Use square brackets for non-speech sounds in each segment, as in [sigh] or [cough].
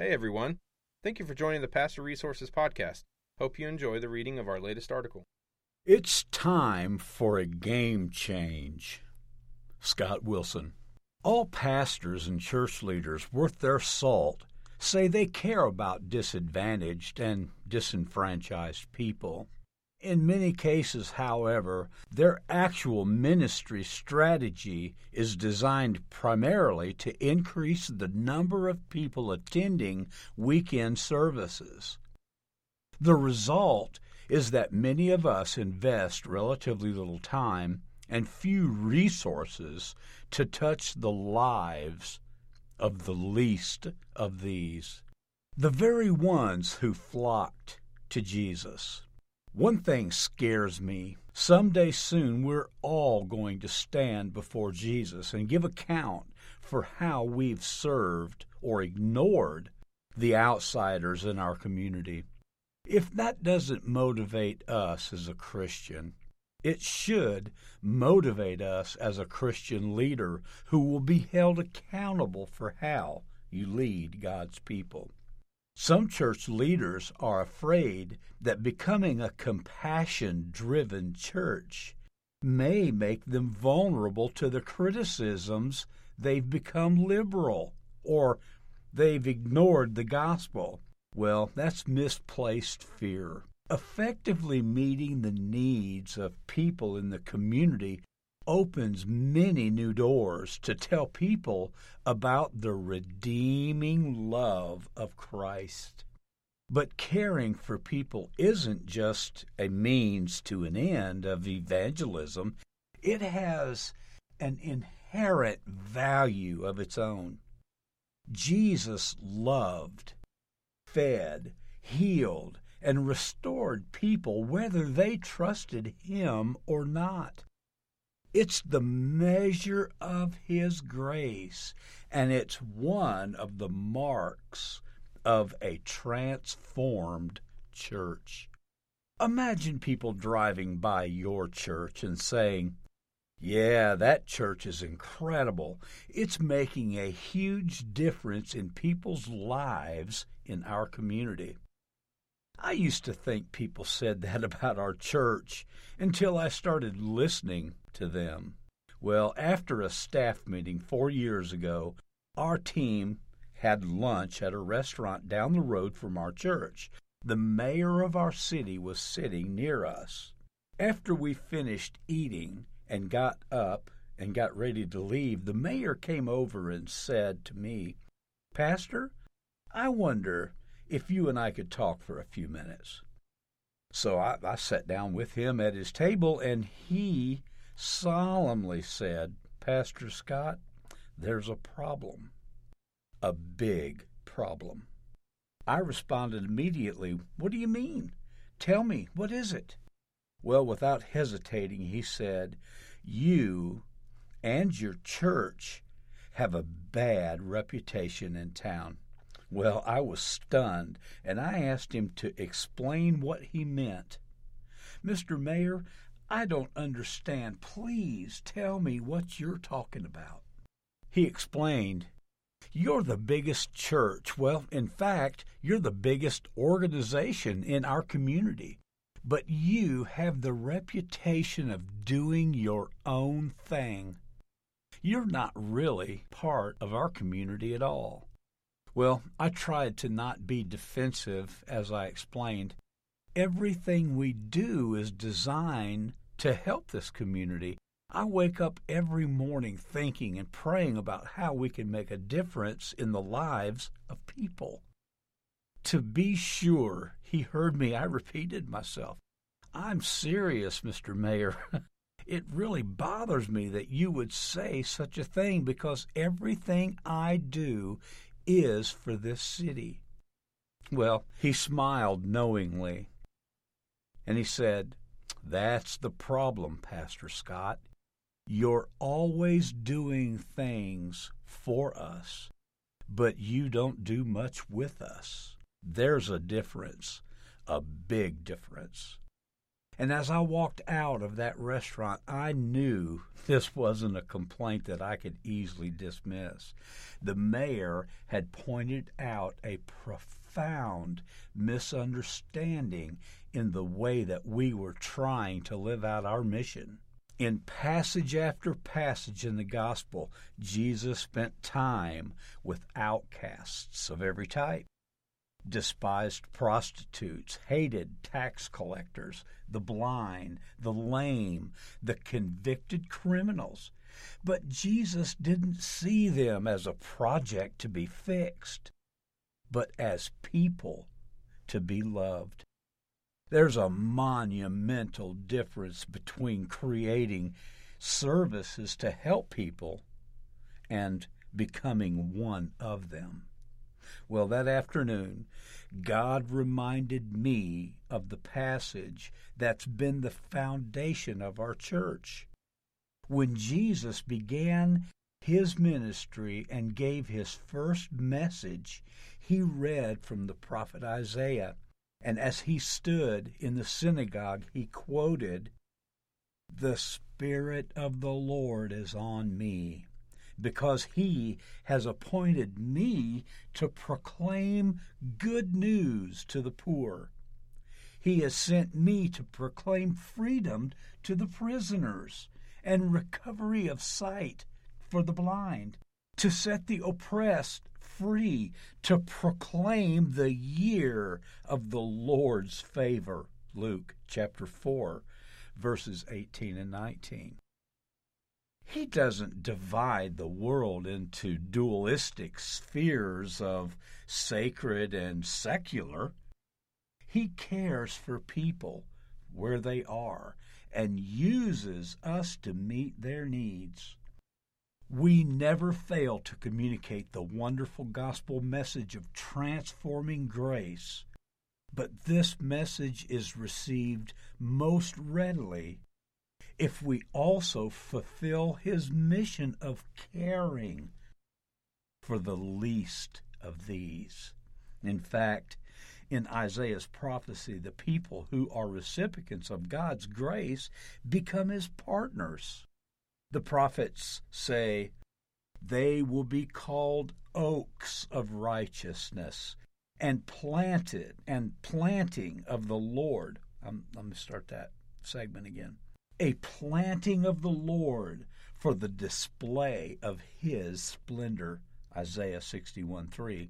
Hey everyone. Thank you for joining the Pastor Resources Podcast. Hope you enjoy the reading of our latest article. It's time for a game change. Scott Wilson. All pastors and church leaders worth their salt say they care about disadvantaged and disenfranchised people. In many cases, however, their actual ministry strategy is designed primarily to increase the number of people attending weekend services. The result is that many of us invest relatively little time and few resources to touch the lives of the least of these, the very ones who flocked to Jesus. One thing scares me. Someday soon, we're all going to stand before Jesus and give account for how we've served or ignored the outsiders in our community. If that doesn't motivate us as a Christian, it should motivate us as a Christian leader who will be held accountable for how you lead God's people. Some church leaders are afraid that becoming a compassion driven church may make them vulnerable to the criticisms they've become liberal or they've ignored the gospel. Well, that's misplaced fear. Effectively meeting the needs of people in the community opens many new doors to tell people about the redeeming love of Christ. But caring for people isn't just a means to an end of evangelism, it has an inherent value of its own. Jesus loved, fed, healed, and restored people whether they trusted him or not. It's the measure of His grace, and it's one of the marks of a transformed church. Imagine people driving by your church and saying, Yeah, that church is incredible. It's making a huge difference in people's lives in our community. I used to think people said that [laughs] about our church until I started listening to them. Well, after a staff meeting four years ago, our team had lunch at a restaurant down the road from our church. The mayor of our city was sitting near us. After we finished eating and got up and got ready to leave, the mayor came over and said to me, Pastor, I wonder if you and I could talk for a few minutes. So I, I sat down with him at his table, and he solemnly said, Pastor Scott, there's a problem, a big problem. I responded immediately, What do you mean? Tell me, what is it? Well, without hesitating, he said, You and your church have a bad reputation in town. Well, I was stunned, and I asked him to explain what he meant. Mr. Mayor, I don't understand. Please tell me what you're talking about. He explained, You're the biggest church. Well, in fact, you're the biggest organization in our community. But you have the reputation of doing your own thing. You're not really part of our community at all. Well, I tried to not be defensive, as I explained. Everything we do is designed to help this community. I wake up every morning thinking and praying about how we can make a difference in the lives of people. To be sure, he heard me. I repeated myself. I'm serious, Mr. Mayor. [laughs] it really bothers me that you would say such a thing because everything I do is for this city. Well, he smiled knowingly, and he said, That's the problem, Pastor Scott. You're always doing things for us, but you don't do much with us. There's a difference, a big difference. And as I walked out of that restaurant, I knew [laughs] this wasn't a complaint that I could easily dismiss. The mayor had pointed out a profound misunderstanding in the way that we were trying to live out our mission. In passage after passage in the gospel, Jesus spent time with outcasts of every type despised prostitutes, hated tax collectors, the blind, the lame, the convicted criminals. But Jesus didn't see them as a project to be fixed, but as people to be loved. There's a monumental difference between creating services to help people and becoming one of them. Well, that afternoon, God reminded me of the passage that's been the foundation of our church. When Jesus began his ministry and gave his first message, he read from the prophet Isaiah. And as he stood in the synagogue, he quoted, The Spirit of the Lord is on me because he has appointed me to proclaim good news to the poor. He has sent me to proclaim freedom to the prisoners and recovery of sight for the blind, to set the oppressed free, to proclaim the year of the Lord's favor. Luke chapter 4, verses 18 and 19 he doesn't divide the world into dualistic spheres of sacred and secular. He cares for people where they are and uses us to meet their needs. We never fail to communicate the wonderful gospel message of transforming grace, but this message is received most readily if we also fulfill his mission of caring for the least of these. In fact, in Isaiah's prophecy, the people who are recipients of God's grace become his partners. The prophets say, They will be called oaks of righteousness and planted and planting of the Lord. Um, let me start that segment again a planting of the Lord for the display of his splendor. Isaiah 61 3.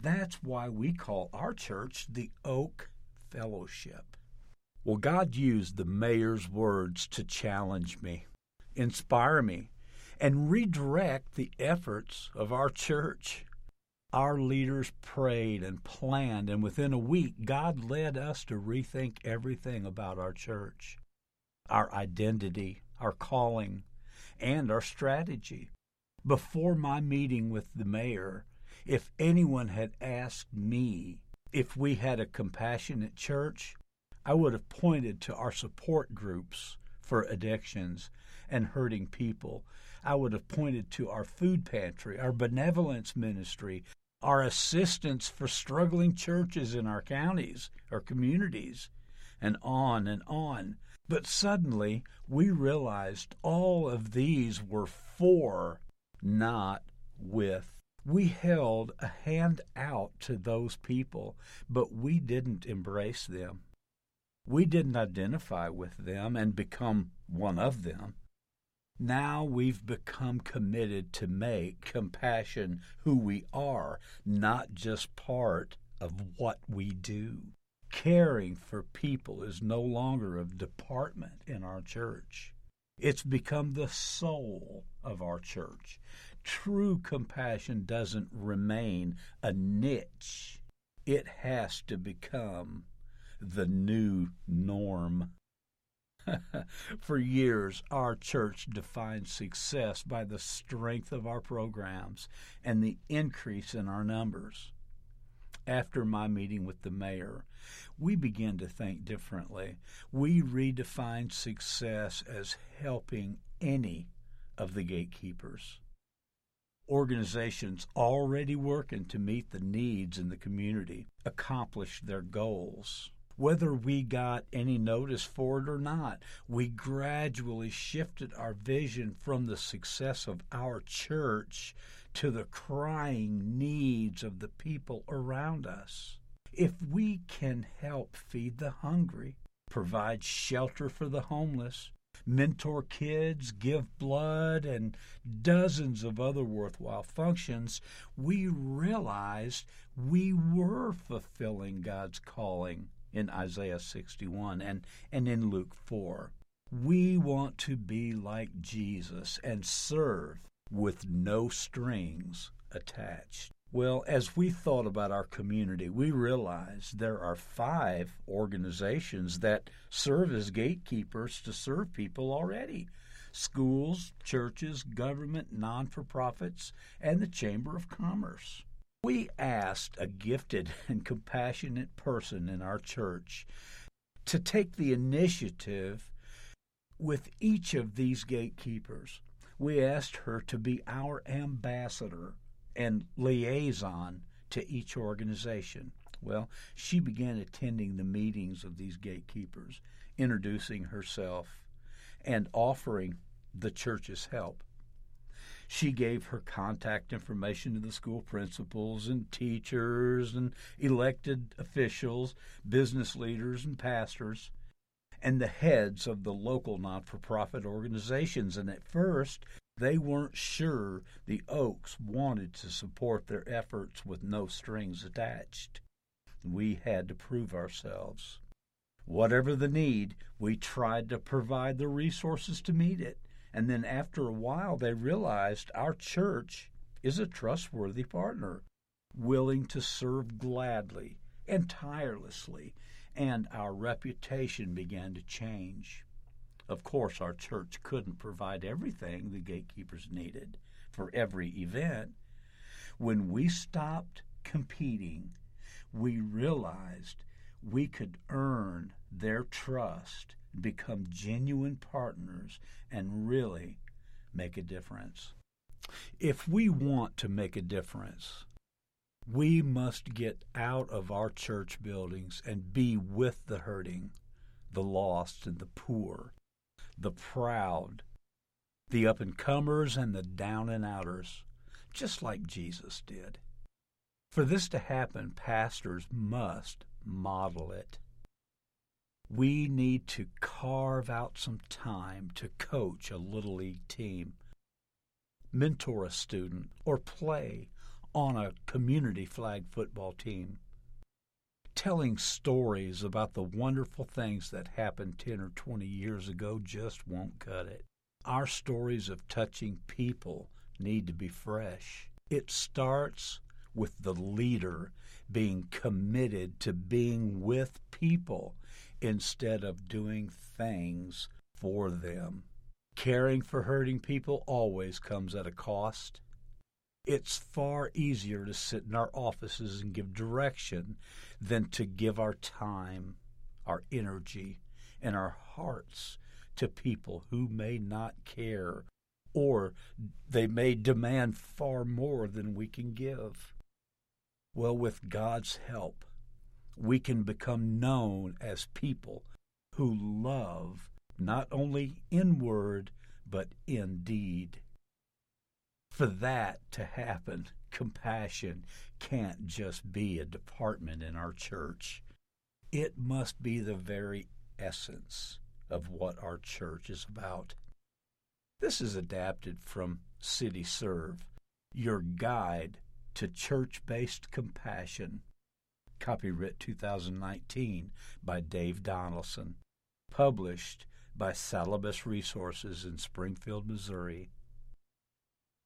That's why we call our church the Oak Fellowship. Well, God used the mayor's words to challenge me, inspire me, and redirect the efforts of our church. Our leaders prayed and planned, and within a week, God led us to rethink everything about our church our identity, our calling, and our strategy. Before my meeting with the mayor, if anyone had asked me if we had a compassionate church, I would have pointed to our support groups for addictions and hurting people. I would have pointed to our food pantry, our benevolence ministry, our assistance for struggling churches in our counties or communities, and on and on. But suddenly we realized all of these were for, not with. We held a hand out to those people, but we didn't embrace them. We didn't identify with them and become one of them. Now we've become committed to make compassion who we are, not just part of what we do caring for people is no longer a department in our church. It's become the soul of our church. True compassion doesn't remain a niche, it has to become the new norm. [laughs] For years, our church defined success by the strength of our programs and the increase in our numbers after my meeting with the mayor, we began to think differently. We redefined success as helping any of the gatekeepers. Organizations already working to meet the needs in the community accomplish their goals Whether we got any notice for it or not, we gradually shifted our vision from the success of our church to the crying needs of the people around us. If we can help feed the hungry, provide shelter for the homeless, mentor kids, give blood, and dozens of other worthwhile functions, we realized we were fulfilling God's calling in Isaiah 61 and, and in Luke 4. We want to be like Jesus and serve with no strings attached. Well, as we thought about our community, we realized there are five organizations that serve as gatekeepers to serve people already schools, churches, government, non for profits, and the Chamber of Commerce. We asked a gifted [laughs] and compassionate person in our church to take the initiative with each of these gatekeepers. We asked her to be our ambassador and liaison to each organization. Well, she began attending the meetings of these gatekeepers, introducing herself and offering the church's help. She gave her contact information to the school principals and teachers and elected officials, business leaders and pastors, and the heads of the local non for profit organizations. And at first, they weren't sure the Oaks wanted to support their efforts with no strings attached. We had to prove ourselves. Whatever the need, we tried to provide the resources to meet it. And then after a while, they realized our church is a trustworthy partner, willing to serve gladly and tirelessly, and our reputation began to change. Of course, our church couldn't provide everything the gatekeepers needed for every event. When we stopped competing, we realized we could earn their trust, become genuine partners, and really make a difference. If we want to make a difference, we must get out of our church buildings and be with the hurting, the lost, and the poor the proud, the up and comers, and the down and outers, just like Jesus did. For this to happen, pastors must model it. We need to carve out some time to coach a Little League team, mentor a student, or play on a community flag football team telling stories about the wonderful things that happened 10 or 20 years ago just won't cut it. Our stories of touching people need to be fresh. It starts with the leader being committed to being with people instead of doing things for them. Caring for hurting people always comes at a cost. It's far easier to sit in our offices and give direction than to give our time, our energy, and our hearts to people who may not care or they may demand far more than we can give. Well, with God's help, we can become known as people who love not only in word but in deed. For that to happen, compassion can't just be a department in our church. It must be the very essence of what our church is about. This is adapted from CityServe, your guide to church based compassion. Copyright 2019 by Dave Donaldson. Published by Salubris Resources in Springfield, Missouri.